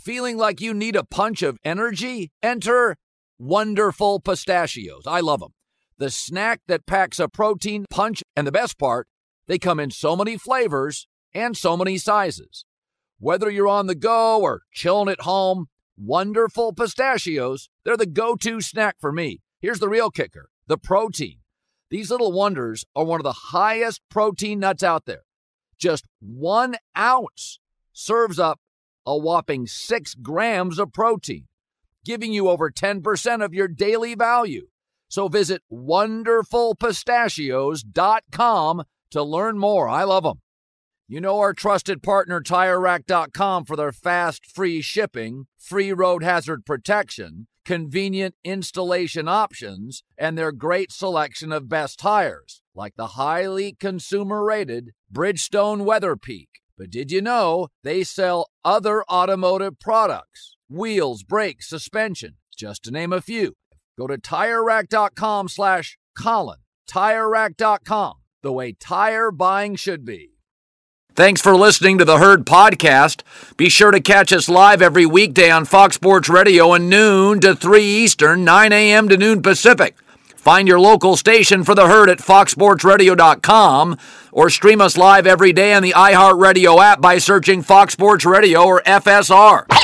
Feeling like you need a punch of energy? Enter Wonderful Pistachios. I love them. The snack that packs a protein punch, and the best part, they come in so many flavors and so many sizes. Whether you're on the go or chilling at home, Wonderful Pistachios, they're the go to snack for me. Here's the real kicker the protein. These little wonders are one of the highest protein nuts out there. Just one ounce serves up a whopping six grams of protein, giving you over 10% of your daily value. So visit wonderfulpistachios.com to learn more. I love them. You know our trusted partner, TireRack.com, for their fast, free shipping, free road hazard protection, convenient installation options, and their great selection of best tires, like the highly consumer rated Bridgestone Weather Peak. But did you know they sell other automotive products? Wheels, brakes, suspension, just to name a few. Go to TireRack.com slash Colin. TireRack.com, the way tire buying should be. Thanks for listening to the Herd Podcast. Be sure to catch us live every weekday on Fox Sports Radio at noon to 3 Eastern, 9 a.m. to noon Pacific. Find your local station for the herd at foxsportsradio.com or stream us live every day on the iHeartRadio app by searching Fox Sports Radio or FSR. Now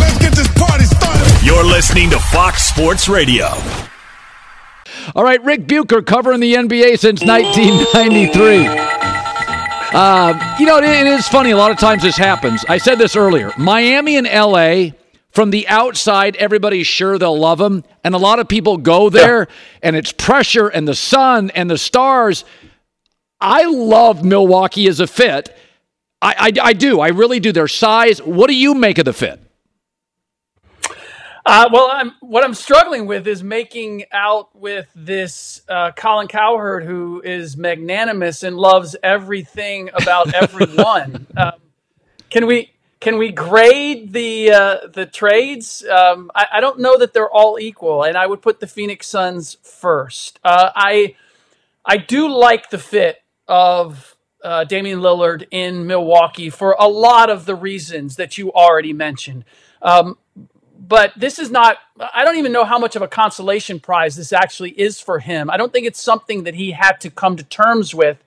let's get this party started. You're listening to Fox Sports Radio. All right, Ric Bucher covering the NBA since 1993. Uh, you know, it, it is funny. A lot of times this happens. I said this earlier. Miami and LA, from the outside, everybody's sure they'll love them. And a lot of people go there, yeah. and it's pressure and the sun and the stars. I love Milwaukee as a fit. I, I, I do. I really do. Their size. What do you make of the fit? Uh, well, I'm, what I'm struggling with is making out with this uh, Colin Cowherd, who is magnanimous and loves everything about everyone. um, can we can we grade the uh, the trades? Um, I, I, don't know that they're all equal, and I would put the Phoenix Suns first. Uh, I I do like the fit of uh, Damian Lillard in Milwaukee for a lot of the reasons that you already mentioned. Um, but this is not i don't even know how much of a consolation prize this actually is for him i don't think it's something that he had to come to terms with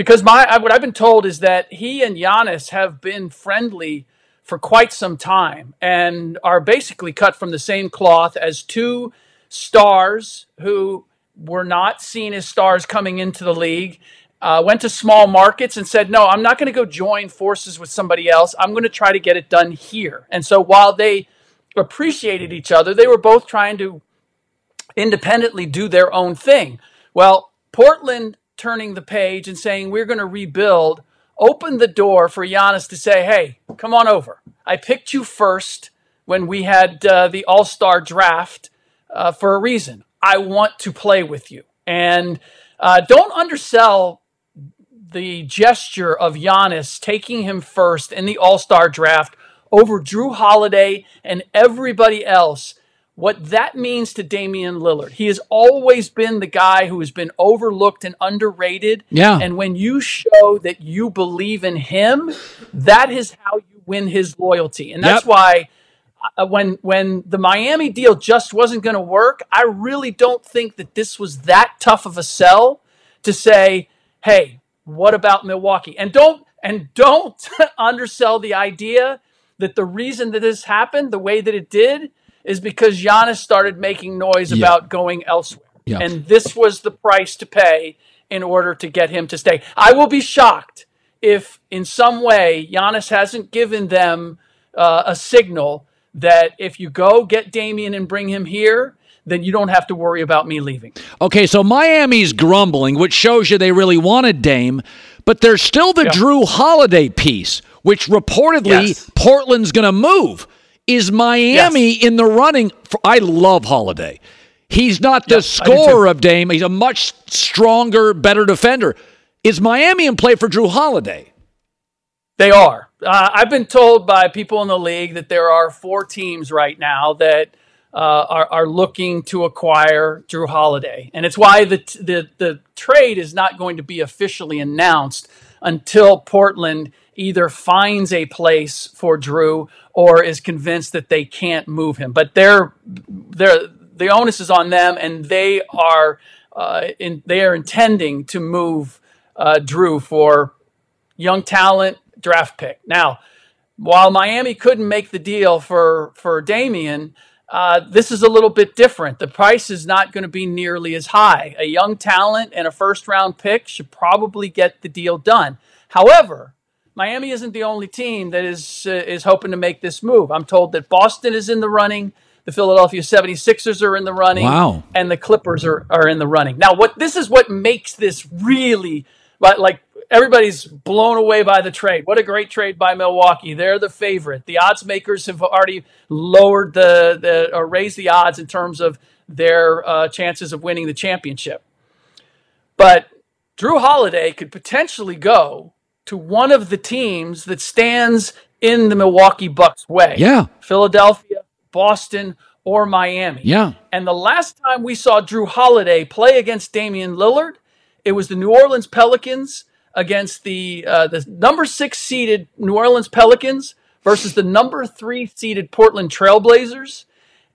because my what i've been told is that he and Giannis have been friendly for quite some time and are basically cut from the same cloth as two stars who were not seen as stars coming into the league uh, went to small markets and said no i'm not going to go join forces with somebody else i'm going to try to get it done here and so while they appreciated each other. They were both trying to independently do their own thing. Well, Portland turning the page and saying, we're going to rebuild, opened the door for Giannis to say, hey, come on over. I picked you first when we had uh, the All Star draft uh, for a reason. I want to play with you. And uh, don't undersell the gesture of Giannis taking him first in the All Star draft over Jrue Holiday and everybody else what that means to Damian Lillard. He has always been the guy who has been overlooked and underrated. Yeah. And when you show that you believe in him, that is how you win his loyalty. And that's yep. why uh, when when the Miami deal just wasn't going to work, I really don't think that this was that tough of a sell to say, "Hey, what about Milwaukee?" And don't and don't undersell the idea that the reason that this happened the way that it did is because Giannis started making noise yeah. about going elsewhere. Yeah. And this was the price to pay in order to get him to stay. I will be shocked if, in some way, Giannis hasn't given them uh, a signal that if you go get Damian and bring him here, then you don't have to worry about me leaving. Okay, so Miami's grumbling, which shows you they really wanted Dame, but there's still the yeah. Jrue Holiday piece. which reportedly Yes. Portland's going to move. Is Miami Yes. in the running? For, I love Holiday. He's not the do scorer of Dame. He's a much stronger, better defender. Is Miami in play for Jrue Holiday? They are. Uh, I've been told by people in the league that there are four teams right now that uh, are, are looking to acquire Jrue Holiday, and it's why the, the the trade is not going to be officially announced until Portland either finds a place for Jrue or is convinced that they can't move him. But they're they're the onus is on them, and they are uh, in, they are intending to move uh, Jrue for young talent draft pick. Now, while Miami couldn't make the deal for for Damian, uh, this is a little bit different. The price is not going to be nearly as high. A young talent and a first round pick should probably get the deal done. However, Miami isn't the only team that is uh, is hoping to make this move. I'm told that Boston is in the running. The Philadelphia 76ers are in the running. Wow. And the Clippers are, are in the running. Now, what this is what makes this really like, everybody's blown away by the trade. What a great trade by Milwaukee. They're the favorite. The odds makers have already lowered the, the or raised the odds in terms of their uh, chances of winning the championship. But Jrue Holiday could potentially go to one of the teams that stands in the Milwaukee Bucks way. Yeah. Philadelphia, Boston, or Miami. Yeah. And the last time we saw Jrue Holiday play against Damian Lillard, it was the New Orleans Pelicans against the uh, the number six seeded New Orleans Pelicans versus the number three seeded Portland Trailblazers.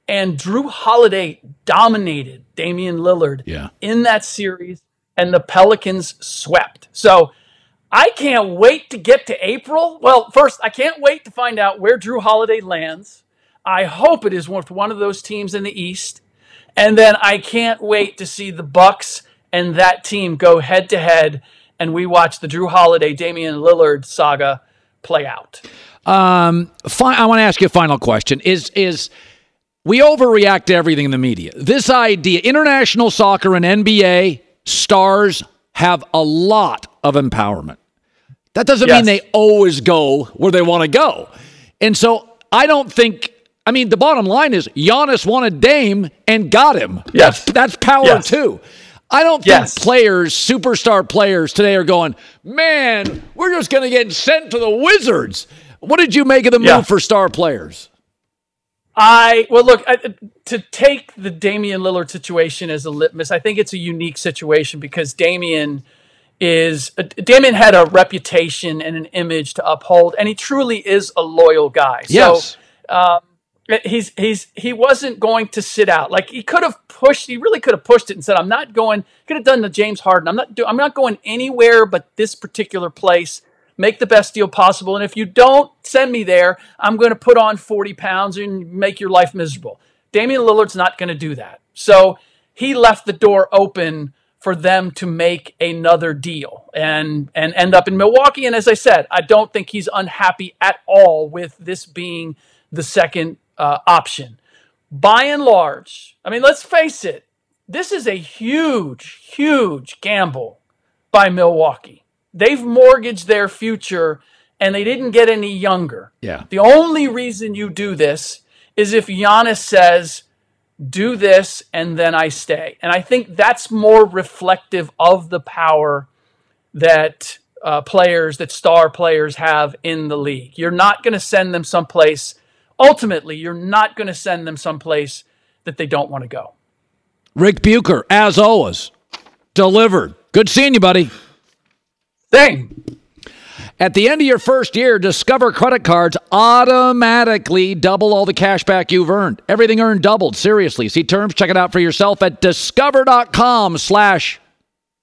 And Jrue Holiday dominated Damian Lillard Yeah. in that series, and the Pelicans swept. So I can't wait to get to April. Well, first, I can't wait to find out where Jrue Holiday lands. I hope it is with one of those teams in the East. And then I can't wait to see the Bucks and that team go head to head and we watch the Jrue Holiday Damian Lillard saga play out. Um, fi- I want to ask you a final question. Is is we overreact to everything in the media? This idea, international soccer and NBA stars have a lot of empowerment. That doesn't mean they always go where they want to go. And so I don't think. I mean, the bottom line is Giannis wanted Dame and got him. Yes. That's, that's power Yes. too. I don't think Yes. players, superstar players today are going, man, we're just going to get sent to the Wizards. What did you make of the move Yeah. for star players? I well look I, to take the Damian Lillard situation as a litmus. I think it's a unique situation because Damian is uh, Damian had a reputation and an image to uphold, and he truly is a loyal guy. Yes. So he's he's he wasn't going to sit out. Like he could have pushed. He really could have pushed it and said, "I'm not going." Could have done the James Harden. I'm not. Do, I'm not going anywhere but this particular place. Make the best deal possible, and if you don't send me there, I'm going to put on 40 pounds and make your life miserable. Damian Lillard's not going to do that. So he left the door open for them to make another deal and and end up in Milwaukee. And as I said, I don't think he's unhappy at all with this being the second uh, option. By and large, I mean, let's face it, this is a huge, huge gamble by Milwaukee. They've mortgaged their future and they didn't get any younger. Yeah. The only reason you do this is if Giannis says, do this and then I stay. And I think that's more reflective of the power that uh, players, that star players have in the league. You're not going to send them someplace, ultimately, you're not going to send them someplace that they don't want to go. Ric Bucher, as always, delivered. Good seeing you, buddy. Same. At the end of your first year, Discover credit cards automatically double all the cash back you've earned. Everything earned doubled. Seriously. See terms. Check it out for yourself at discover.com slash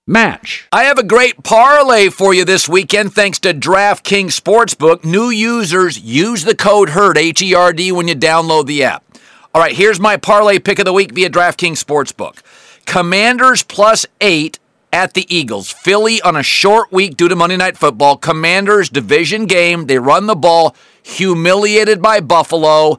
match. I have a great parlay for you this weekend thanks to DraftKings Sportsbook. New users use the code HERD, H E R D, when you download the app. All right, here's my parlay pick of the week via DraftKings Sportsbook. Commanders plus eight at the Eagles. Philly on a short week due to Monday Night Football. Commanders division game. They run the ball. Humiliated by Buffalo.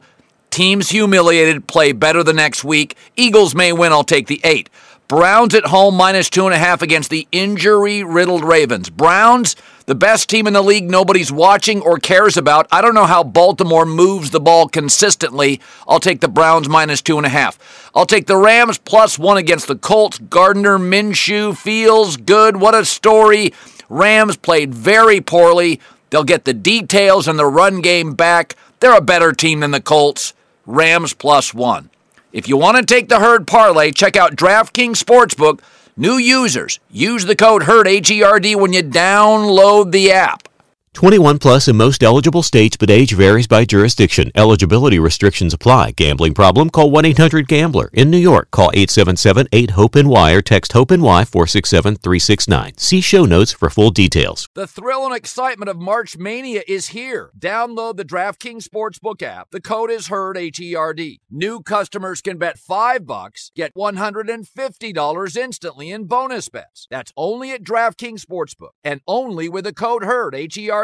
Teams humiliated play better the next week. Eagles may win. I'll take the eight. Browns at home minus two and a half against the injury riddled Ravens. Browns, The best team in the league nobody's watching or cares about. I don't know how Baltimore moves the ball consistently. I'll take the Browns minus two and a half. I'll take the Rams plus one against the Colts. Gardner Minshew feels good. What a story. Rams played very poorly. They'll get the details and the run game back. They're a better team than the Colts. Rams plus one. If you want to take the herd parlay, check out DraftKings Sportsbook. New users, use the code HERD, H-E-R-D, when you download the app. 21 plus in most eligible states, but age varies by jurisdiction. Eligibility restrictions apply. Gambling problem? Call 1-800-GAMBLER. In New York, call 877-8-HOPE-NY or text HOPE-NY 467-369. See show notes for full details. The thrill and excitement of March Mania is here. Download the DraftKings Sportsbook app. The code is HERD, H-E-R-D. New customers can bet 5 bucks, get $150 instantly in bonus bets. That's only at DraftKings Sportsbook and only with the code HERD, H-E-R-D.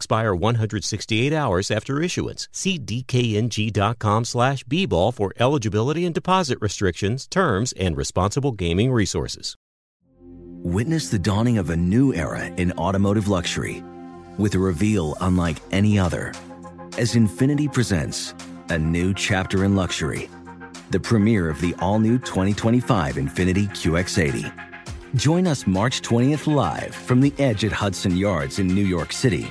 expire 168 hours after issuance. See dkng.com slash bball for eligibility and deposit restrictions, terms, and responsible gaming resources. Witness the dawning of a new era in automotive luxury with a reveal unlike any other as Infiniti presents a new chapter in luxury, the premiere of the all-new 2025 Infiniti QX80. Join us March 20th live from the edge at Hudson Yards in New York City,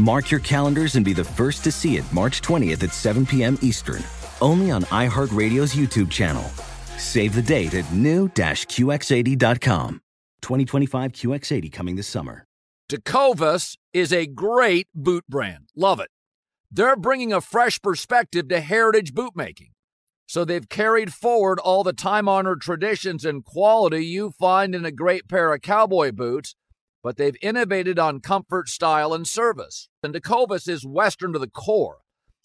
Mark your calendars and be the first to see it March 20th at 7 p.m. Eastern, only on iHeartRadio's YouTube channel. Save the date at new-QX80.com. 2025 QX80 coming this summer. Tecovas is a great boot brand. Love it. They're bringing a fresh perspective to heritage bootmaking. So they've carried forward all the time honored traditions and quality you find in a great pair of cowboy boots, but they've innovated on comfort, style, and service. And Tecovas is Western to the core,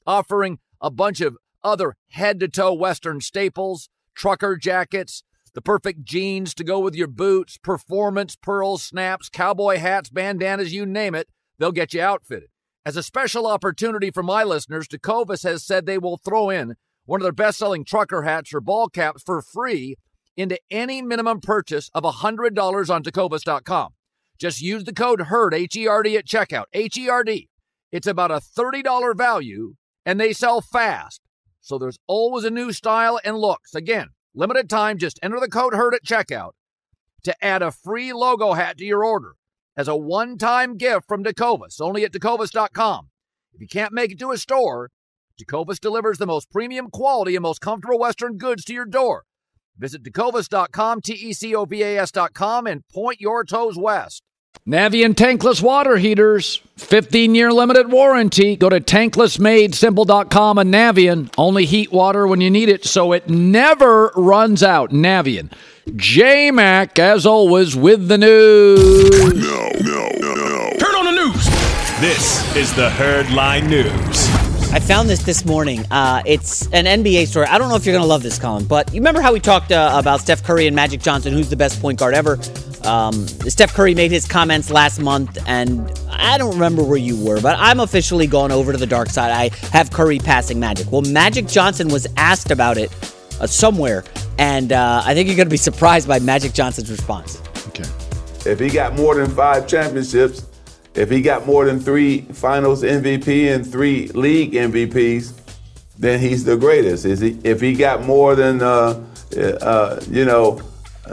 offering a bunch of other head to toe Western staples, trucker jackets, the perfect jeans to go with your boots, performance, pearls, snaps, cowboy hats, bandanas, you name it, they'll get you outfitted. As a special opportunity for my listeners, Tecovas has said they will throw in one of their best selling trucker hats or ball caps for free into any minimum purchase of $100 on tecovas.com. Just use the code HERD, H E R D, at checkout. H E R D. It's about a $30 value and they sell fast. So there's always a new style and looks. Again, limited time, just enter the code HERD at checkout to add a free logo hat to your order as a one time gift from Tecovas, only at tecovas.com. If you can't make it to a store, Tecovas delivers the most premium quality and most comfortable Western goods to your door. Visit tecovas.com, T E C O V A S.com, and point your toes west. Navien tankless water heaters, 15 year limited warranty. Go to tanklessmadesimple.com and Navien. Only heat water when you need it, so it never runs out. Navien. J Mac, as always, with the news. No, no, no, no. Turn on the news. This is the Herd Line News. I found this this morning. Uh, it's an NBA story. I don't know if you're going to love this, Colin, but you remember how we talked uh, about Steph Curry and Magic Johnson, who's the best point guard ever? Um, Steph Curry made his comments last month, and I don't remember where you were, but I'm officially gone over to the dark side. I have Curry passing Magic. Well, Magic Johnson was asked about it uh, somewhere, and uh, I think you're going to be surprised by Magic Johnson's response. Okay. If he got more than five championships, if he got more than three finals MVP and three league MVPs, then he's the greatest. Is he? If he got more than, uh, uh, you know,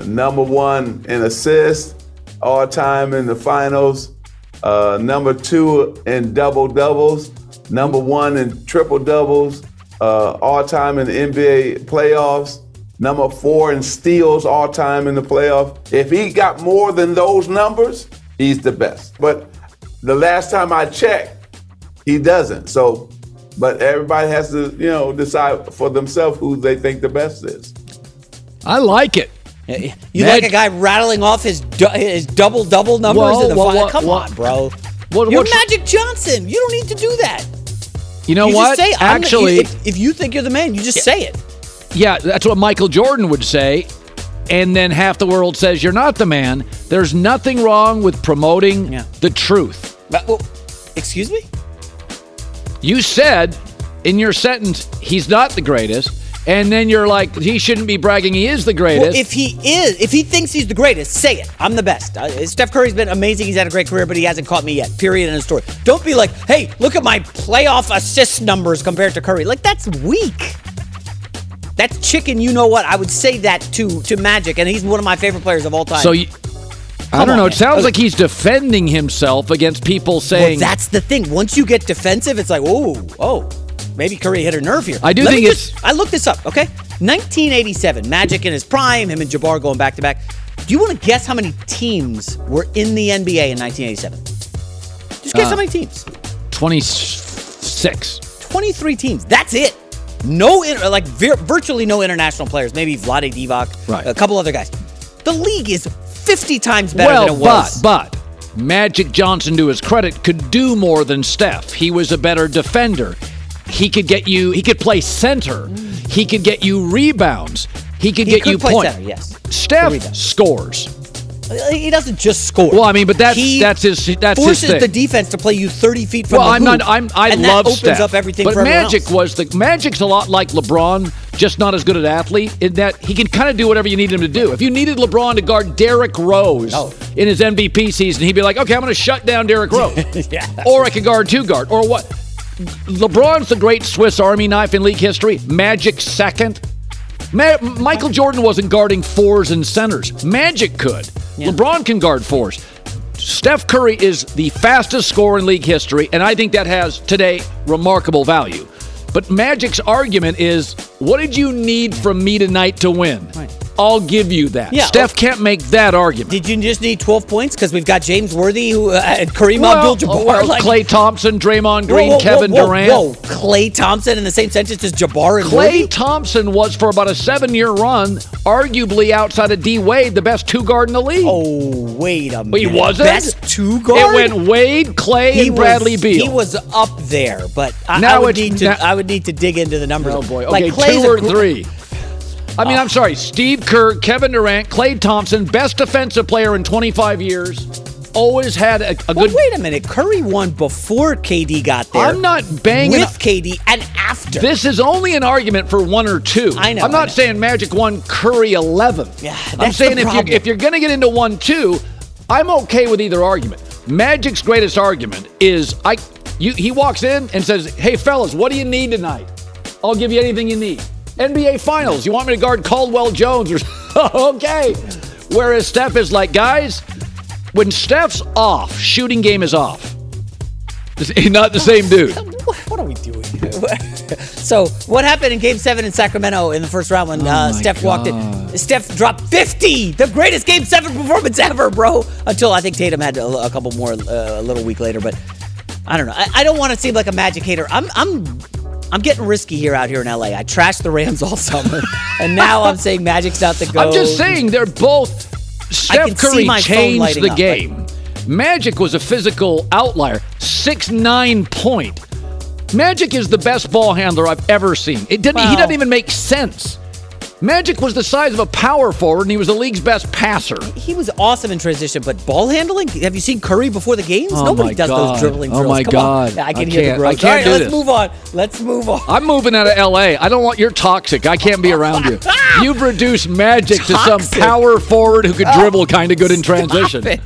number one in assists all time in the finals, uh, number two in double doubles, number one in triple doubles, uh, all time in the NBA playoffs, number four in steals all time in the playoff. If he got more than those numbers, he's the best. But the last time I checked, he doesn't. So, but everybody has to, you know, decide for themselves who they think the best is. I like it. You Mag- like a guy rattling off his du- his double double numbers Well, in the well, final? well, Come well, on, bro. What, You're what's- Magic Johnson. You don't need to do that. you know you what? Just say, I'm the- Actually, if, if you think you're the man, you just say it. yeah, that's what Michael Jordan would say. And then half the world says you're not the man. There's nothing wrong with promoting Yeah. the truth. But, well, excuse me. You said in your sentence he's not the greatest, and then you're like he shouldn't be bragging he is the greatest. Well, if he is, if he thinks he's the greatest, say it. I'm the best. Uh, Steph Curry's been amazing. He's had a great career, but he hasn't caught me yet. Period. In a story. Don't be like, hey, look at my playoff assist numbers compared to Curry. Like that's weak. That's chicken. You know what? I would say that to to Magic, and he's one of my favorite players of all time. so you, I don't know. It sounds like he's defending himself against people well, saying that's the thing. Once you get defensive, it's like, oh, oh, maybe Curry hit a nerve here. I do Let think it's- just- I looked this up. Okay, 1987, Magic in his prime, him and Jabbar going back to back. Do you want to guess how many teams were in the NBA in 1987? Just guess Uh, how many teams. 26. 23 teams. That's it. No, inter- like vir- virtually no international players. Maybe Vlade Divac, Right. a couple other guys. The league is 50 times better well, than it was. but but Magic Johnson, to his credit, could do more than Steph. He was a better defender. He could get you. He could play center. He could get you rebounds. He could He get could you points. yes. Steph scores. Uh, he doesn't just score. Well, I mean, but that's He that's his that's his forces thing. the defense to play you 30 feet from well, the I'm not. I'm. I and love that opens Steph. up everything but Magic was the Magic's a lot like LeBron, just not as good an athlete. In that he can kind of do whatever you need him to do. If you needed LeBron to guard Derrick Rose Oh. in his MVP season, he'd be like, okay, I'm going to shut down Derrick Rose. Yeah. Or I could guard two guard. Or what? LeBron's the great Swiss Army knife in league history. Magic second. Ma- Michael Jordan wasn't guarding fours and centers. Magic could. LeBron can guard fours. Steph Curry is the fastest scorer in league history, and I think that has today remarkable value. But Magic's argument is, what did you need from me tonight to win? I'll give you that. Yeah, Steph can't make that argument. Did you just need 12 points because we've got James Worthy who uh, and Kareem well, Abdul-Jabbar? well, like, Klay Thompson, Draymond Green, whoa, whoa, Kevin whoa, Durant. Whoa, Klay Thompson in the same sentence as Jabbar and Klay Worthy? Thompson was for about a seven-year run, arguably outside of D Wade, the best two guard in the league. Oh, wait a minute. he wasn't? Best two guard? It went Wade, Klay, he and Bradley was, Beal. He was up there, but I, Now I would need to. now- I would need to dig into the numbers. Oh boy. Like, Okay, Klay's two or gr- three. I mean, oh. I'm sorry. Steve Kerr, Kevin Durant, Klay Thompson, best defensive player in 25 years. Always had a, a Well, good. wait a minute. Curry won before KD got there. I'm not banging. with KD and after. This is only an argument for one or two. I know, I'm not know. saying Magic one, Curry 11. Yeah, I'm saying if you if you're going to get into one two, I'm okay with either argument. Magic's greatest argument is I. You, he walks in and says, "Hey fellas, what do you need tonight? I'll give you anything you need. NBA Finals. You want me to guard Caldwell Jones okay?" Whereas Steph is like, guys, when Steph's off, shooting game is off. Not the same dude. What, are we doing? so, what happened in Game Seven in Sacramento in the first round when uh, Oh my Steph walked in? Steph dropped 50, the greatest Game Seven performance ever, bro. Until I think Tatum had a, a couple more uh, a little week later, but I don't know. I, I don't want to seem like a Magic hater. I'm, I'm, I'm getting risky here out here in LA. I trashed the Rams all summer, and now I'm saying Magic's not the go. I'm just saying they're both. I can Steph see Curry changed the up, game. Magic was a physical outlier. Six nine point. Magic is the best ball handler I've ever seen. It didn't. He doesn't even make sense. Magic was the size of a power forward, and he was the league's best passer. He was awesome in transition, but ball handling? Have you seen Curry before the games? Oh Nobody does God. those dribbling drills. Oh my Come God. On. I can I hear the. I can't All right, do let's this. move on. Let's move on. I'm moving out of LA. I don't want you're toxic. I can't be around you. You've reduced Magic to some power forward who could Oh, dribble kind of good in transition. It.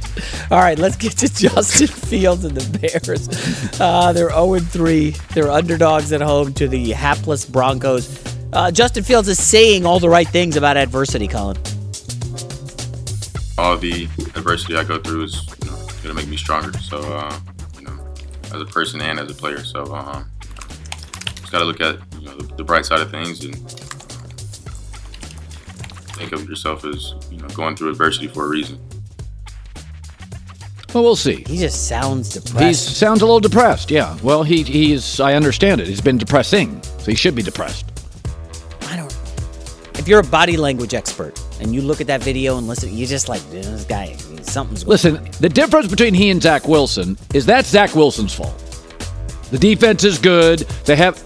All right, let's get to Justin Fields and the Bears. Uh, they're 0 3. They're underdogs at home to the hapless Broncos. Uh, Justin Fields is saying all the right things about adversity, Colin. all the adversity I go through is you know, going to make me stronger. So, uh, you know, as a person and as a player. So um, just got to look at you know, the, the, bright side of things and think of yourself as you know going through adversity for a reason. Well, we'll see. He just sounds depressed. He sounds a little depressed. Yeah. Well, he he's. I understand it. He's been depressing, so he should be depressed. If you're a body language expert and you look at that video and listen, you're just like this guy. Something's. Listen, on. the difference between he and Zach Wilson is that's Zach Wilson's fault. The defense is good. They have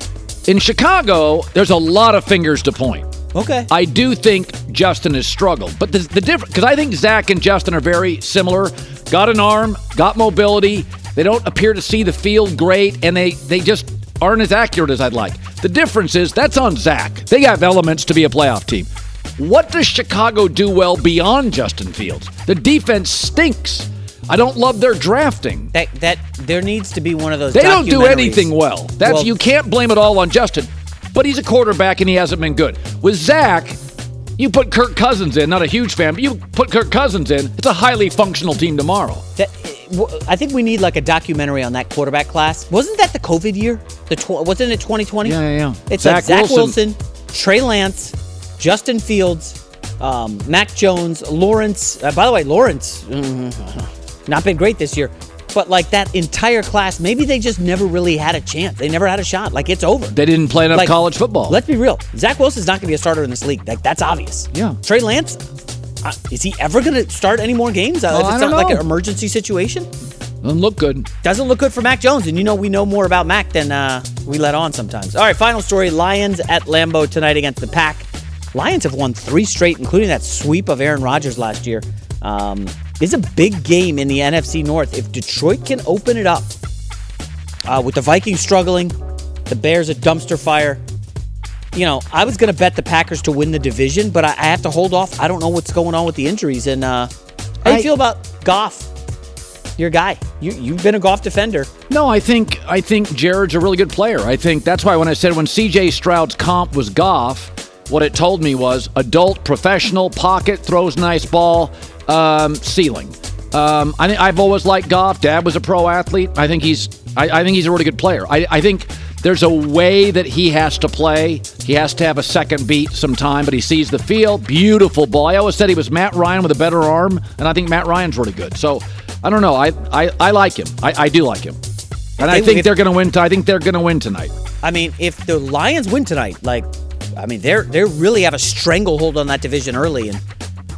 in Chicago. There's a lot of fingers to point. Okay. I do think Justin has struggled, but the, the difference because I think Zach and Justin are very similar. Got an arm, got mobility. They don't appear to see the field great, and they they just aren't as accurate as I'd like. The difference is that's on Zach. They have elements to be a playoff team. What does Chicago do well beyond Justin Fields? The defense stinks. I don't love their drafting. That that there needs to be one of those. They don't do anything well. That's well, you can't blame it all on Justin but he's a quarterback and he hasn't been good. With Zach, you put Kirk Cousins in, not a huge fan, but you put Kirk Cousins in, it's a highly functional team tomorrow. That, I think we need like a documentary on that quarterback class. Wasn't that the COVID year? The tw- wasn't it 2020? Yeah, yeah, yeah. It's Zach like Zach Wilson. Wilson, Trey Lance, Justin Fields, um, Mac Jones, Lawrence. Uh, by the way, Lawrence, not been great this year. But like that entire class, maybe they just never really had a chance. They never had a shot. Like it's over. They didn't play enough like, college football. Let's be real. Zach Wilson's not going to be a starter in this league. Like that's obvious. Yeah. Trey Lance, uh, is he ever going to start any more games? Uh, well, if it's not like an emergency situation. Doesn't look good. Doesn't look good for Mac Jones, and you know we know more about Mac than uh, we let on sometimes. All right, final story: Lions at Lambeau tonight against the Pack. Lions have won three straight, including that sweep of Aaron Rodgers last year. Um, is a big game in the NFC North. If Detroit can open it up uh, with the Vikings struggling, the Bears a dumpster fire. You know, I was going to bet the Packers to win the division, but I, I, have to hold off. I don't know what's going on with the injuries. And uh, how do you feel about Goff? Your guy. You you've been a Goff defender. No, I think I think Jared's a really good player. I think that's why when I said when C.J. Stroud's comp was Goff, what it told me was adult, professional, pocket, throws nice ball, um, ceiling. Um, I think I've always liked Goff. Dad was a pro athlete. I think he's I, I think he's a really good player. I, I, think there's a way that he has to play. He has to have a second beat sometime, but he sees the field. Beautiful ball. I always said he was Matt Ryan with a better arm, and I think Matt Ryan's really good. So I don't know. I I, I like him. I, I do like him. And I think they're going to win. T- I think they're going to win tonight. I mean, if the Lions win tonight, like, I mean, they're they really have a stranglehold on that division early, and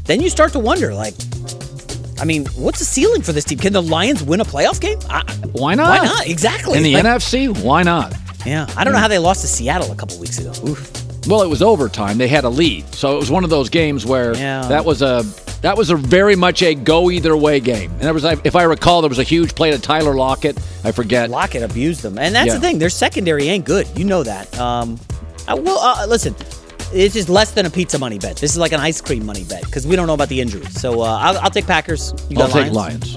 then you start to wonder, like, I mean, what's the ceiling for this team? Can the Lions win a playoff game? I, why not? Why not? Exactly. In the like, NFC, why not? Yeah, I don't know how they lost to Seattle a couple weeks ago. Oof. Well, it was overtime. They had a lead, so it was one of those games where yeah. that was a that was a very much a go either way game. And there was, if I recall, there was a huge play to Tyler Lockett. I forget. Lockett abused them, and that's yeah. the thing. Their secondary ain't good. You know that. Um, I, well, uh, listen, it's just less than a pizza money bet. This is like an ice cream money bet because we don't know about the injuries. So uh, I'll, I'll, take Packers. You I'll take Lions?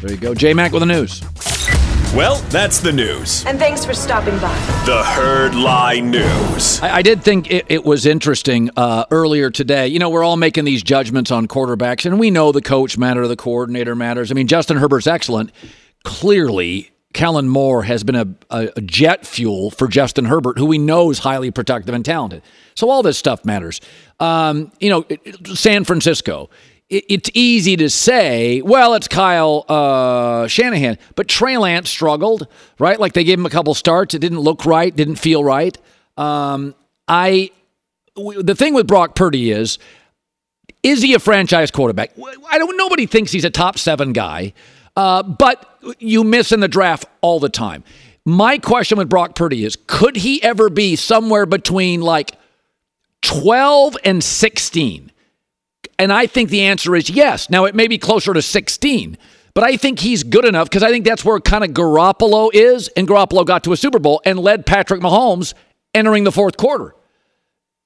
There you go. J Mac with the news. Well, that's the news. And thanks for stopping by. The Herd Lie News. I, I did think it, it was interesting uh, earlier today. You know, we're all making these judgments on quarterbacks, and we know the coach matters, the coordinator matters. I mean, Justin Herbert's excellent. Clearly, Kellen Moore has been a, a, a, jet fuel for Justin Herbert, who we know is highly productive and talented. So all this stuff matters. Um, you know, San Francisco. It, it's easy to say, well, it's Kyle uh, Shanahan, but Trey Lance struggled, right? Like they gave him a couple starts, it didn't look right, didn't feel right. Um, I the thing with Brock Purdy is is he a franchise quarterback? I don't. Nobody thinks he's a top seven guy. Uh, but you miss in the draft all the time. My question with Brock Purdy is could he ever be somewhere between like 12 and 16? And I think the answer is yes. Now, it may be closer to 16, but I think he's good enough because I think that's where kind of Garoppolo is. And Garoppolo got to a Super Bowl and led Patrick Mahomes entering the fourth quarter.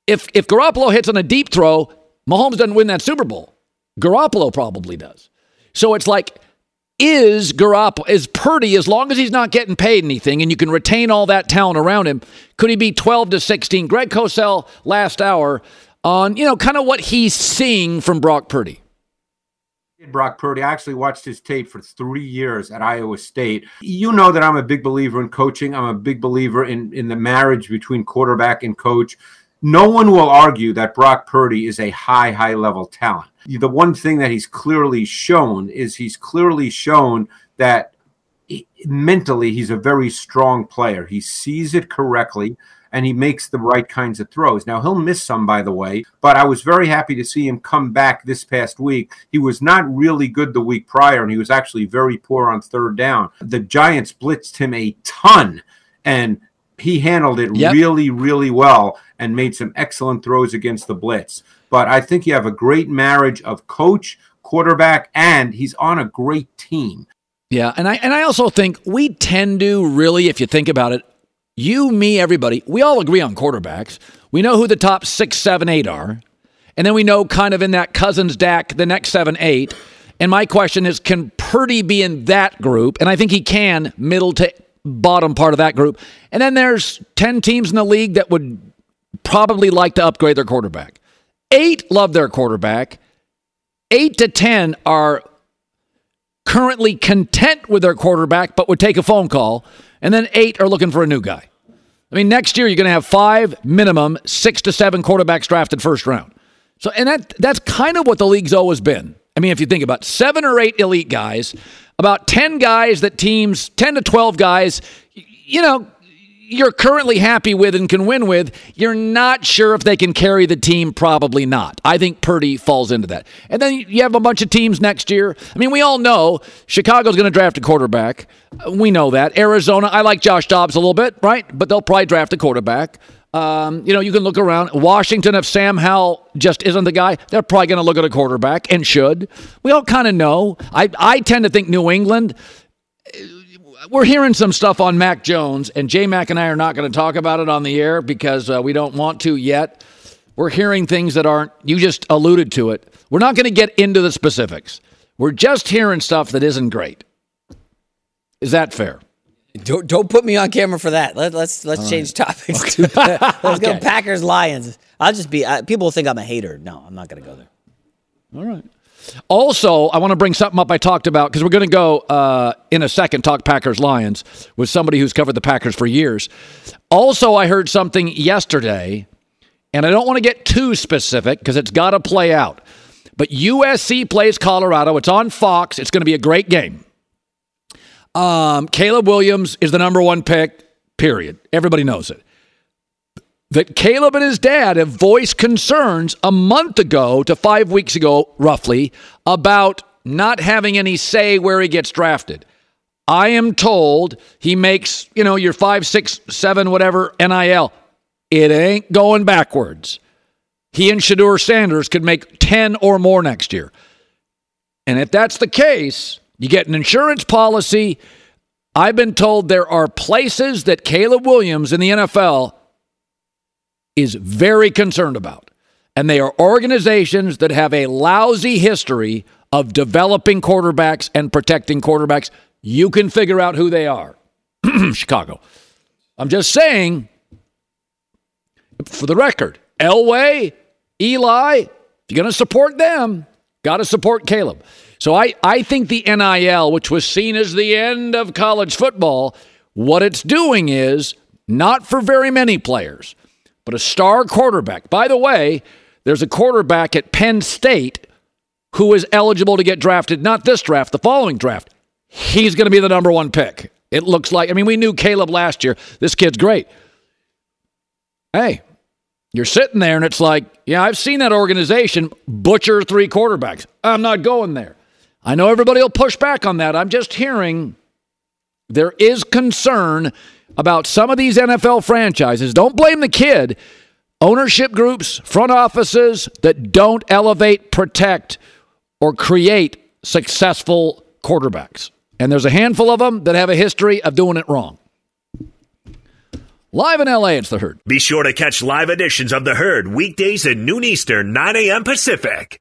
If, if Garoppolo hits on a deep throw, Mahomes doesn't win that Super Bowl. Garoppolo probably does. So it's like is Garoppolo, is Purdy, as long as he's not getting paid anything and you can retain all that talent around him, could he be 12 to 16? Greg Cosell last hour on, you know, kind of what he's seeing from Brock Purdy. Brock Purdy. I actually watched his tape for three years at Iowa State. You know that I'm a big believer in coaching. I'm a big believer in, in the marriage between quarterback and coach. No one will argue that Brock Purdy is a high, high level talent. The one thing that he's clearly shown is he's clearly shown that mentally he's a very strong player. He sees it correctly and he makes the right kinds of throws. Now, he'll miss some, by the way, but I was very happy to see him come back this past week. He was not really good the week prior, and he was actually very poor on third down. The Giants blitzed him a ton, and he handled it yep. really, really well and made some excellent throws against the blitz. But I think you have a great marriage of coach, quarterback, and he's on a great team. Yeah, and I and I also think we tend to really, if you think about it, you, me, everybody, we all agree on quarterbacks. We know who the top six, seven, eight are. And then we know kind of in that Cousins Dak, the next seven, eight. And my question is can Purdy be in that group? And I think he can, middle to bottom part of that group. And then there's 10 teams in the league that would probably like to upgrade their quarterback. Eight love their quarterback. Eight to 10 are currently content with their quarterback, but would take a phone call and then eight are looking for a new guy. I mean, next year you're going to have five minimum, six to seven quarterbacks drafted first round. So, and that that's kind of what the league's always been. I mean, if you think about it, seven or eight elite guys, about 10 guys that teams, 10 to 12 guys, you know, you're currently happy with and can win with, you're not sure if they can carry the team. Probably not. I think Purdy falls into that. And then you have a bunch of teams next year. I mean, we all know Chicago's going to draft a quarterback. We know that. Arizona, I like Josh Dobbs a little bit, right? But they'll probably draft a quarterback. Um, you know, you can look around. Washington, if Sam Howell just isn't the guy, they're probably going to look at a quarterback and should. We all kind of know. I, I tend to think New England we're hearing some stuff on Mac Jones, and J Mac and I are not going to talk about it on the air because uh, we don't want to yet. We're hearing things that aren't, you just alluded to it. We're not going to get into the specifics. We're just hearing stuff that isn't great. Is that fair? Don't, don't put me on camera for that. Let, us let's, let's change right. topics. Okay. let's okay. go Packers Lions. I'll just be. Uh, people will think I'm a hater. No, I'm not going to go there. All right. Also, I want to bring something up I talked about because we're going to go uh, in a second talk Packers Lions with somebody who's covered the Packers for years. Also, I heard something yesterday, and I don't want to get too specific because it's got to play out. But USC plays Colorado. It's on Fox. It's going to be a great game. Um, Caleb Williams is the number one pick, period. Everybody knows it that Caleb and his dad have voiced concerns a month ago to five weeks ago, roughly, about not having any say where he gets drafted. I am told he makes, you know, your five, six, seven, whatever NIL. It ain't going backwards. He and Shedeur Sanders could make 10 or more next year. And if that's the case, you get an insurance policy. I've been told there are places that Caleb Williams in the NFL is very concerned about. And they are organizations that have a lousy history of developing quarterbacks and protecting quarterbacks. You can figure out who they are. Chicago. I'm just saying, for the record, Elway, Eli, if you're going to support them, got to support Caleb. So I, I think the NIL, which was seen as the end of college football, what it's doing is not for very many players, but a star quarterback. By the way, there's a quarterback at Penn State who is eligible to get drafted, not this draft, the following draft. He's going to be the number one pick. It looks like, I mean, we knew Caleb last year. This kid's great. Hey, you're sitting there and it's like, yeah, I've seen that organization butcher three quarterbacks. I'm not going there. I know everybody will push back on that. I'm just hearing there is concern about some of these NFL franchises. Don't blame the kid. Ownership groups, front offices that don't elevate, protect, or create successful quarterbacks. And there's a handful of them that have a history of doing it wrong. Live in LA, it's The Herd. Be sure to catch live editions of The Herd weekdays at noon Eastern, 9 a.m. Pacific.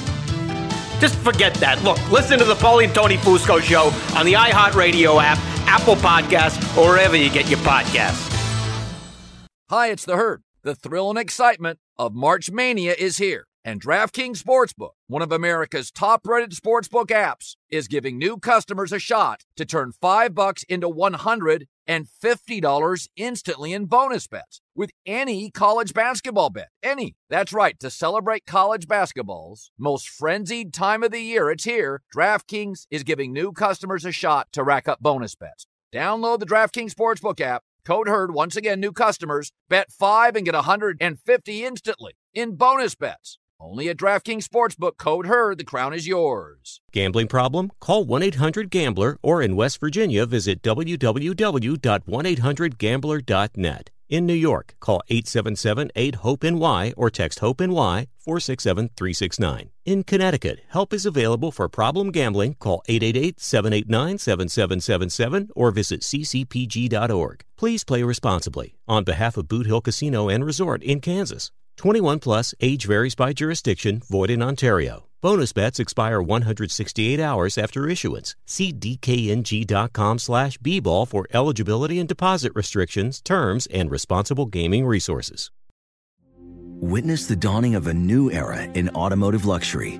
Just forget that. Look, listen to the Paulie and Tony Fusco show on the iHeartRadio app, Apple Podcasts, or wherever you get your podcasts. Hi, it's the herd. The thrill and excitement of March Mania is here. And DraftKings Sportsbook, one of America's top rated sportsbook apps, is giving new customers a shot to turn 5 bucks into $150 instantly in bonus bets with any college basketball bet. Any. That's right. To celebrate college basketball's most frenzied time of the year, it's here. DraftKings is giving new customers a shot to rack up bonus bets. Download the DraftKings Sportsbook app. Code HERD, once again, new customers, bet 5 and get 150 instantly in bonus bets. Only at DraftKings Sportsbook, code HERD, the crown is yours. Gambling problem? Call 1 800 Gambler or in West Virginia, visit www.1800Gambler.net. In New York, call 877 8 HOPE NY or text HOPE NY 467 369. In Connecticut, help is available for problem gambling. Call 888 789 7777 or visit ccpg.org. Please play responsibly. On behalf of Boot Hill Casino and Resort in Kansas, 21 plus age varies by jurisdiction, void in Ontario. Bonus bets expire 168 hours after issuance. See dkng.com slash bball for eligibility and deposit restrictions, terms, and responsible gaming resources. Witness the dawning of a new era in automotive luxury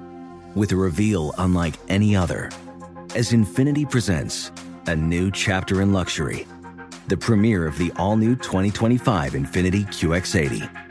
with a reveal unlike any other as Infiniti presents a new chapter in luxury, the premiere of the all new 2025 Infiniti QX80.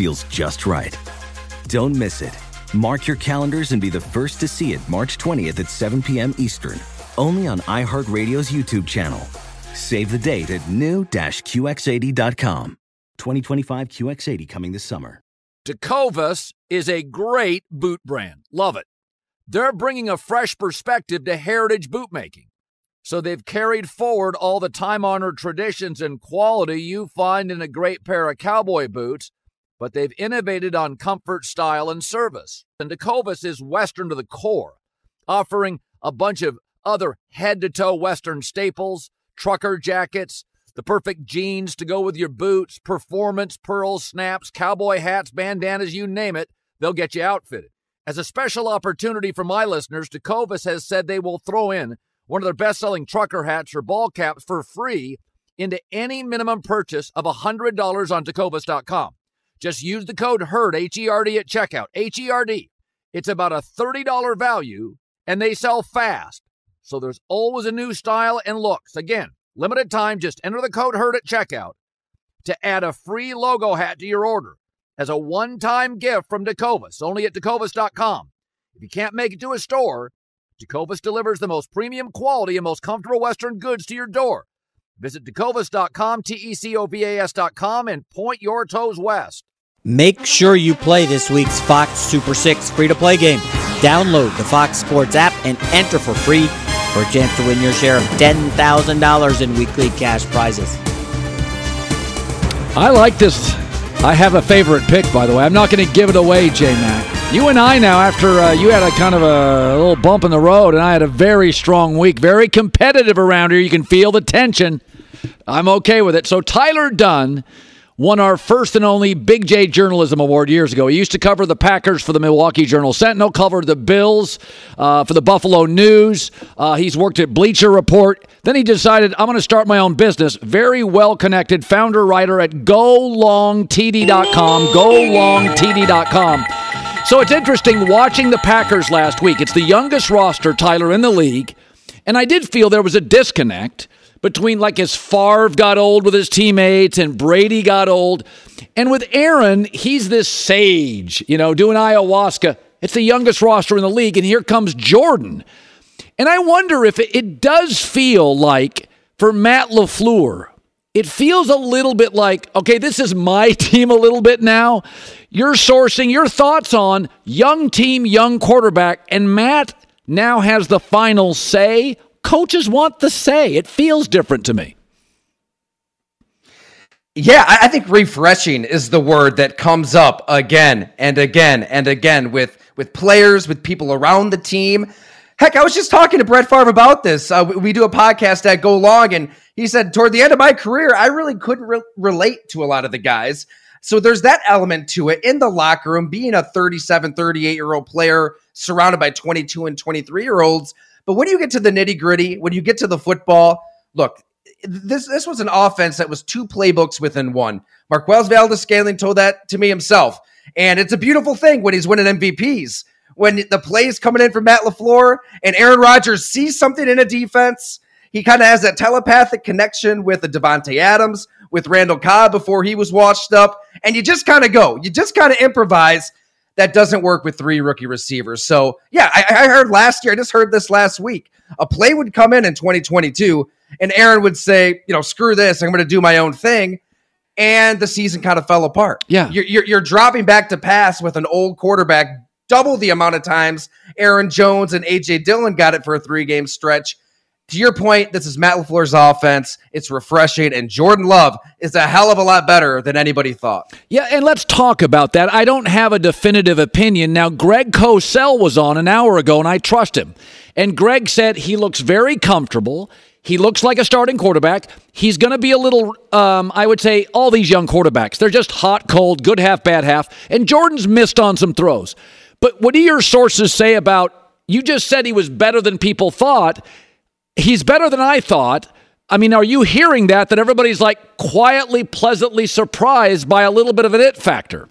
feels just right. Don't miss it. Mark your calendars and be the first to see it March 20th at 7 p.m. Eastern, only on iHeartRadio's YouTube channel. Save the date at new-QX80.com. 2025 QX80 coming this summer. Tecovas is a great boot brand. Love it. They're bringing a fresh perspective to heritage bootmaking. So they've carried forward all the time honored traditions and quality you find in a great pair of cowboy boots, but they've innovated on comfort, style, and service. And Tecovas is Western to the core, offering a bunch of other head to toe Western staples, trucker jackets, the perfect jeans to go with your boots, performance, pearls, snaps, cowboy hats, bandanas, you name it, they'll get you outfitted. As a special opportunity for my listeners, Tecovas has said they will throw in one of their best selling trucker hats or ball caps for free into any minimum purchase of $100 on tecovas.com. Just use the code HERD, H E R D, at checkout. H E R D. It's about a $30 value and they sell fast. So there's always a new style and looks. Again, limited time, just enter the code HERD at checkout to add a free logo hat to your order as a one time gift from Tecovas, only at tecovas.com. If you can't make it to a store, Tecovas delivers the most premium quality and most comfortable Western goods to your door. Visit tecovas.com, T E C O V A S.com, and point your toes west. Make sure you play this week's Fox Super 6 free to play game. Download the Fox Sports app and enter for free for a chance to win your share of $10,000 in weekly cash prizes. I like this. I have a favorite pick, by the way. I'm not going to give it away, J Mac. You and I now, after uh, you had a kind of a, little bump in the road, and I had a very strong week, very competitive around here. You can feel the tension. I'm okay with it. So Tyler Dunne won our first and only Big J Journalism Award years ago. He used to cover the Packers for the Milwaukee Journal Sentinel, covered the Bills uh, for the Buffalo News. Uh, he's worked at Bleacher Report. Then he decided, I'm going to start my own business. Very well connected founder writer at golongtd.com, golongtd.com. So it's interesting watching the Packers last week. It's the youngest roster, Tyler, in the league. And I did feel there was a disconnect between like as Favre got old with his teammates and Brady got old. And with Aaron, he's this sage, you know, doing ayahuasca. It's the youngest roster in the league. And here comes Jordan. And I wonder if it, it does feel like for Matt LaFleur, it feels a little bit like, okay, this is my team a little bit now. You're sourcing your thoughts on young team, young quarterback, and Matt now has the final say. Coaches want the say. It feels different to me. Yeah, I think refreshing is the word that comes up again and again and again with with players, with people around the team. Heck, I was just talking to Brett Favre about this. Uh, we, do a podcast at Go Long, and he said, toward the end of my career, I really couldn't re- relate to a lot of the guys. So there's that element to it in the locker room, being a 37, 38 year old player surrounded by 22 and 23 year olds. But when you get to the nitty gritty, when you get to the football, look, this this was an offense that was two playbooks within one. Marquez Valdes-Scantling told that to me himself. And it's a beautiful thing when he's winning MVPs. When the plays coming in from Matt LaFleur and Aaron Rodgers sees something in a defense, he kind of has that telepathic connection with the Davante Adams, with Randall Cobb before he was washed up. And you just kind of go. You just kind of improvise. That doesn't work with three rookie receivers. So, yeah, I, I heard last year, I just heard this last week. A play would come in in 2022 and Aaron would say, you know, screw this, I'm going to do my own thing. And the season kind of fell apart. Yeah. You're, you're, you're dropping back to pass with an old quarterback double the amount of times Aaron Jones and AJ Dillon got it for a three game stretch. To your point, this is Matt LaFleur's offense. It's refreshing, and Jordan Love is a hell of a lot better than anybody thought. Yeah, and let's talk about that. I don't have a definitive opinion. Now, Greg Cosell was on an hour ago, and I trust him. And Greg said he looks very comfortable. He looks like a starting quarterback. He's going to be a little, um, I would say, all these young quarterbacks, they're just hot, cold, good half, bad half. And Jordan's missed on some throws. But what do your sources say about, you just said he was better than people thought. He's better than I thought. I mean, are you hearing that, that everybody's like quietly, pleasantly surprised by a little bit of an it factor?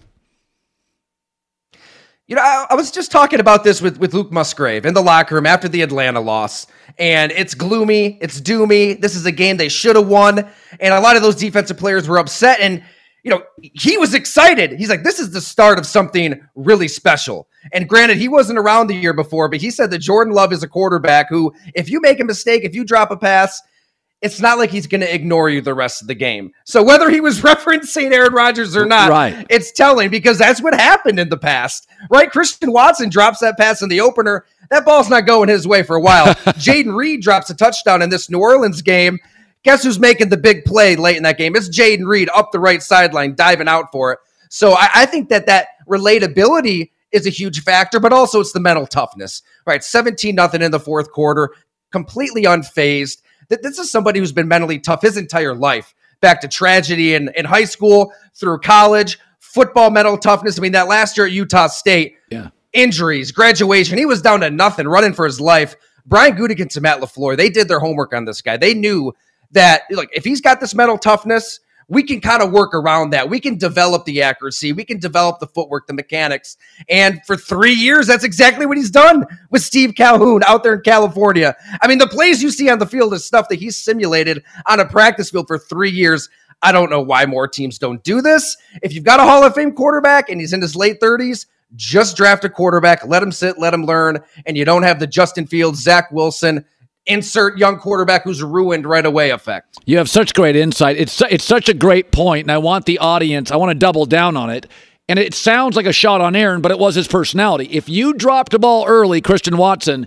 You know, I, I, was just talking about this with, with Luke Musgrave in the locker room after the Atlanta loss, and it's gloomy, it's doomy. This is a game they should have won, and a lot of those defensive players were upset. And you know, he was excited. He's like, "This is the start of something really special." And granted, he wasn't around the year before, but he said that Jordan Love is a quarterback who, if you make a mistake, if you drop a pass, it's not like he's going to ignore you the rest of the game. So whether he was referencing Aaron Rodgers or not, right. it's telling because that's what happened in the past, right? Christian Watson drops that pass in the opener. That ball's not going his way for a while. Jayden Reed drops a touchdown in this New Orleans game. Guess who's making the big play late in that game? It's Jayden Reed up the right sideline, diving out for it. So I, I think that that relatability is a huge factor, but also it's the mental toughness, right? 17 nothing in the fourth quarter, completely unfazed That this is somebody who's been mentally tough his entire life, back to tragedy in, in high school, through college, football mental toughness. I mean, that last year at Utah State, yeah. injuries, graduation, he was down to nothing, running for his life. Brian Gutekunst and Matt LaFleur, they did their homework on this guy. They knew that, like, if he's got this mental toughness, we can kind of work around that. We can develop the accuracy. We can develop the footwork, the mechanics. And for three years, that's exactly what he's done with Steve Calhoun out there in California. I mean, the plays you see on the field is stuff that he's simulated on a practice field for three years. I don't know why more teams don't do this. If you've got a Hall of Fame quarterback and he's in his late 30s, just draft a quarterback, let him sit, let him learn, and you don't have the Justin Fields, Zach Wilson, insert young quarterback who's ruined right away effect. You have such great insight. It's it's such a great point, and I want the audience. I want to double down on it. And it sounds like a shot on Aaron, but it was his personality. If you dropped a ball early, Christian Watson,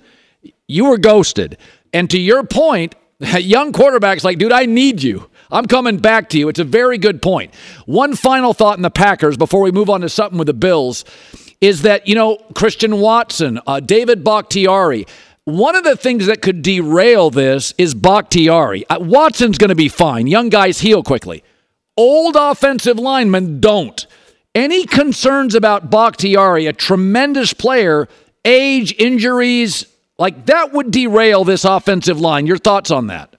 you were ghosted. And to your point, young quarterbacks like, dude, I need you. I'm coming back to you. It's a very good point. One final thought in the Packers before we move on to something with the Bills is that, you know, Christian Watson, uh, David Bakhtiari, one of the things that could derail this is Bakhtiari. Uh, Watson's going to be fine. Young guys heal quickly. Old offensive linemen don't. Any concerns about Bakhtiari, a tremendous player, age, injuries, like that would derail this offensive line. Your thoughts on that?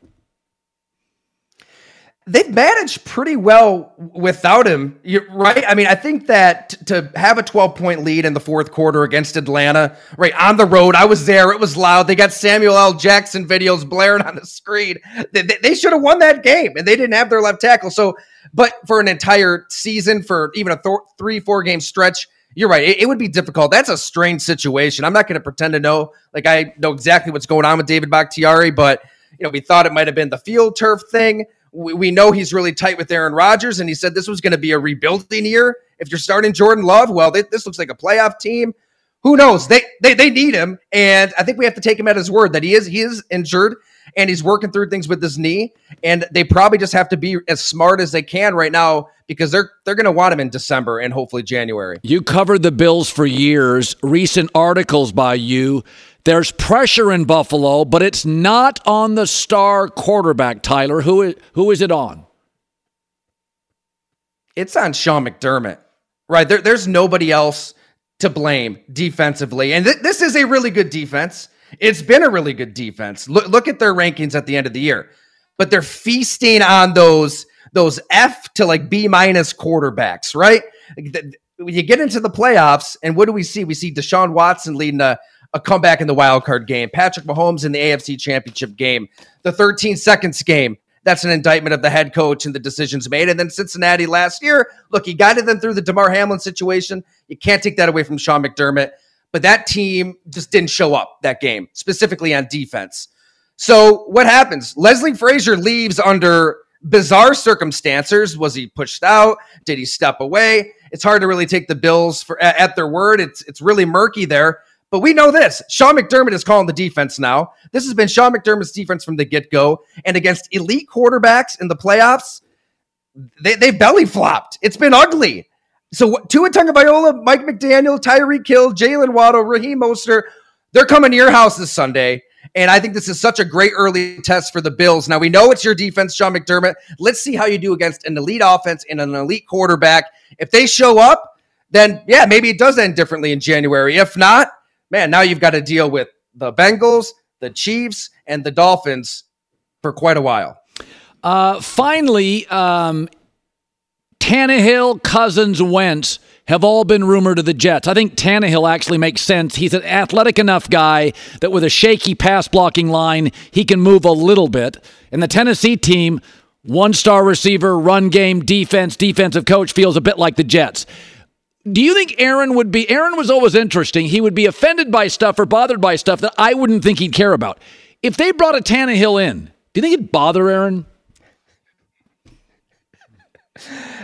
They've managed pretty well without him, right? I mean, I think that t- to have a 12 point lead in the fourth quarter against Atlanta, right on the road, I was there, it was loud. They got Samuel L. Jackson videos blaring on the screen. They, they, they should have won that game, and they didn't have their left tackle. So, but for an entire season, for even a th- three, four game stretch, you're right. It, it, would be difficult. That's a strange situation. I'm not going to pretend to know. Like I know exactly what's going on with David Bakhtiari, but you know, we thought it might have been the field turf thing. We, we know he's really tight with Aaron Rodgers, and he said this was going to be a rebuilding year. If you're starting Jordan Love, well, they, this looks like a playoff team. Who knows? They, they they need him, and I think we have to take him at his word that he is he is injured and he's working through things with his knee. And they probably just have to be as smart as they can right now because they're they're going to want him in December and hopefully January. You covered the Bills for years. Recent articles by you. There's pressure in Buffalo, but it's not on the star quarterback, Tyler. Who is, who is it on? It's on Sean McDermott. Right. There, there's nobody else to blame defensively. And th- this is a really good defense. It's been a really good defense. Look, look at their rankings at the end of the year, but they're feasting on those those F to like B minus quarterbacks, right? When you get into the playoffs, and what do we see? We see Deshaun Watson leading a, a comeback in the wild card game, Patrick Mahomes in the AFC Championship game, the 13 seconds game. That's an indictment of the head coach and the decisions made. And then Cincinnati last year, look, he guided them through the Damar Hamlin situation. You can't take that away from Sean McDermott but that team just didn't show up that game, specifically on defense. So what happens? Leslie Frazier leaves under bizarre circumstances. Was he pushed out? Did he step away? It's hard to really take the Bills for at their word. It's it's really murky there. But we know this: Sean McDermott is calling the defense now. This has been Sean McDermott's defense from the get go, and against elite quarterbacks in the playoffs, they they belly flopped. It's been ugly. So Tua Tagovailoa, Mike McDaniel, Tyreek Hill, Jaylen Waddle, Raheem Mostert, they're coming to your house this Sunday. And I think this is such a great early test for the Bills. Now we know it's your defense, Sean McDermott. Let's see how you do against an elite offense and an elite quarterback. If they show up, then yeah, maybe it does end differently in January. If not, man, now you've got to deal with the Bengals, the Chiefs, and the Dolphins for quite a while. Uh, finally, um, Tannehill, Cousins, Wentz have all been rumored to the Jets. I think Tannehill actually makes sense. He's an athletic enough guy that with a shaky pass blocking line, he can move a little bit. And the Tennessee team, one star receiver, run game, defense, defensive coach, feels a bit like the Jets. Do you think Aaron would be? Aaron was always interesting. He would be offended by stuff or bothered by stuff that I wouldn't think he'd care about. If they brought a Tannehill in, do you think it'd bother Aaron?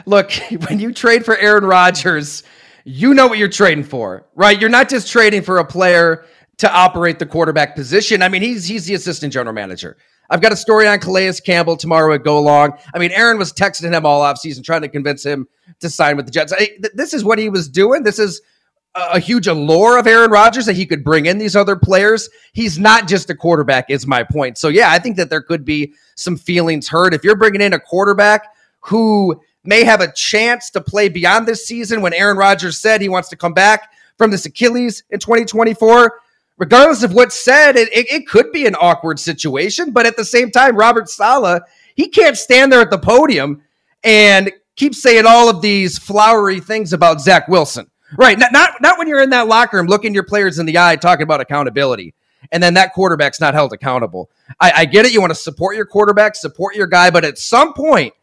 Look, when you trade for Aaron Rodgers, you know what you're trading for, right? You're not just trading for a player to operate the quarterback position. I mean, he's he's the assistant general manager. I've got a story on Calais Campbell tomorrow at Go Long. I mean, Aaron was texting him all offseason trying to convince him to sign with the Jets. I, th- this is what he was doing. This is a, a huge allure of Aaron Rodgers that he could bring in these other players. He's not just a quarterback, is my point. So, yeah, I think that there could be some feelings hurt. If you're bringing in a quarterback who may have a chance to play beyond this season when Aaron Rodgers said he wants to come back from this Achilles in 2024. Regardless of what's said, it, it, it could be an awkward situation. But at the same time, Robert Saleh, he can't stand there at the podium and keep saying all of these flowery things about Zach Wilson. Right. Not, not, not when you're in that locker room looking your players in the eye talking about accountability. And then that quarterback's not held accountable. I, I get it. You want to support your quarterback, support your guy, but at some point,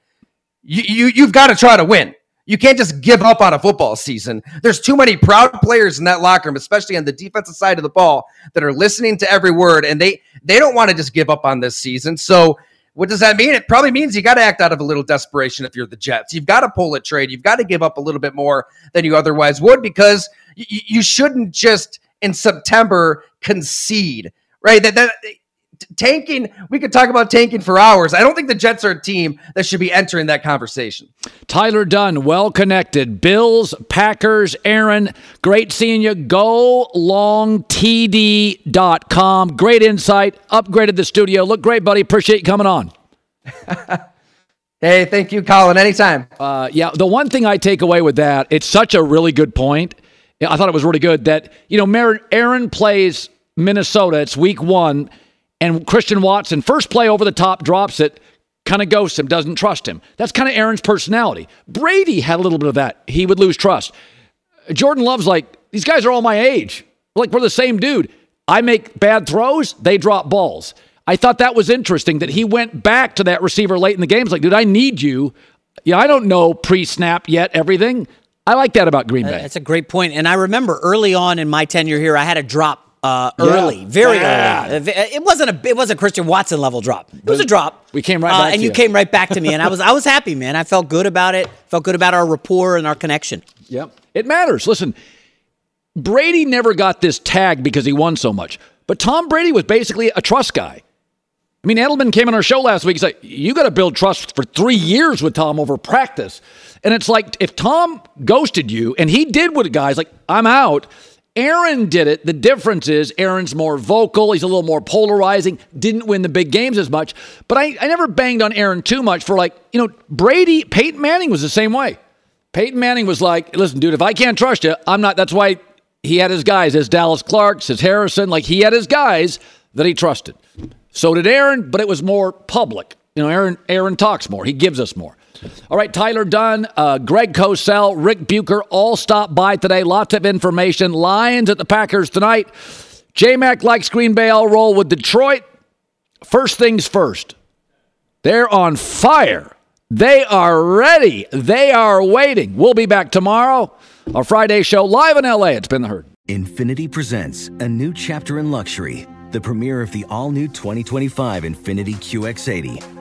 you, you you've got to try to win. You can't just give up on a football season. There's too many proud players in that locker room, especially on the defensive side of the ball, that are listening to every word, and they they don't want to just give up on this season. So, what does that mean? It probably means you got to act out of a little desperation if you're the Jets. You've got to pull a trade. You've got to give up a little bit more than you otherwise would because y- you shouldn't just in September concede, right? That that tanking, we could talk about tanking for hours. I don't think the Jets are a team that should be entering that conversation. Tyler Dunne, well connected. Bills, Packers, Aaron, great seeing you. Go longtd.com. Great insight. Upgraded the studio. Look great, buddy. Appreciate you coming on. hey, thank you, Colin. Anytime. Uh, yeah, the one thing I take away with that, it's such a really good point. I thought it was really good that, you know, Aaron plays Minnesota. It's week one and Christian Watson, first play over the top, drops it, kind of ghosts him, doesn't trust him. That's kind of Aaron's personality. Brady had a little bit of that. He would lose trust. Jordan Love's like, these guys are all my age. Like, we're the same dude. I make bad throws, they drop balls. I thought that was interesting that he went back to that receiver late in the game. It's like, dude, I need you. Yeah, I don't know pre snap yet, everything. I like that about Green Bay. That's a great point. And I remember early on in my tenure here, I had a drop uh, early, very Bad. early. It wasn't a it wasn't a Christian Watson level drop. It was a drop. We came right Uh, back and to you you. came right back to me, and I was I was happy, man. I felt good about it. Felt good about our rapport and our connection. Yep. It matters. Listen, Brady never got this tag because he won so much, but Tom Brady was basically a trust guy. I mean, Edelman came on our show last week. He's like, you got to build trust for three years with Tom over practice. And it's like, if Tom ghosted you, and he did with guys like, I'm out, Aaron did it. The difference is Aaron's more vocal. He's a little more polarizing. Didn't win the big games as much. But I, I never banged on Aaron too much for like, you know, Brady, Peyton Manning was the same way. Peyton Manning was like, listen, dude, if I can't trust you, I'm not. That's why he had his guys, his Dallas Clarks, his Harrison. Like he had his guys that he trusted. So did Aaron, but it was more public. You know, Aaron Aaron talks more. He gives us more. All right, Tyler Dunne, uh, Greg Cosell, Ric Bucher all stopped by today. Lots of information. Lions at the Packers tonight. J Mac likes Green Bay. I'll roll with Detroit. First things first. They're on fire. They are ready. They are waiting. We'll be back tomorrow. Our Friday show live in LA. It's been the herd. Infiniti presents a new chapter in luxury, the premiere of the all new 2025 Infiniti QX80,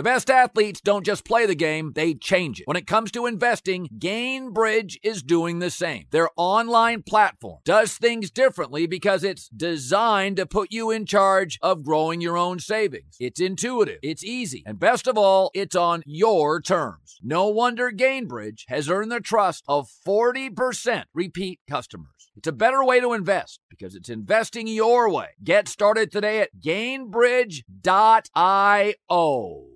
The best athletes don't just play the game, they change it. When it comes to investing, Gainbridge is doing the same. Their online platform does things differently because it's designed to put you in charge of growing your own savings. It's intuitive, it's easy, and best of all, it's on your terms. No wonder Gainbridge has earned the trust of 40% repeat customers. It's a better way to invest because it's investing your way. Get started today at gainbridge.io.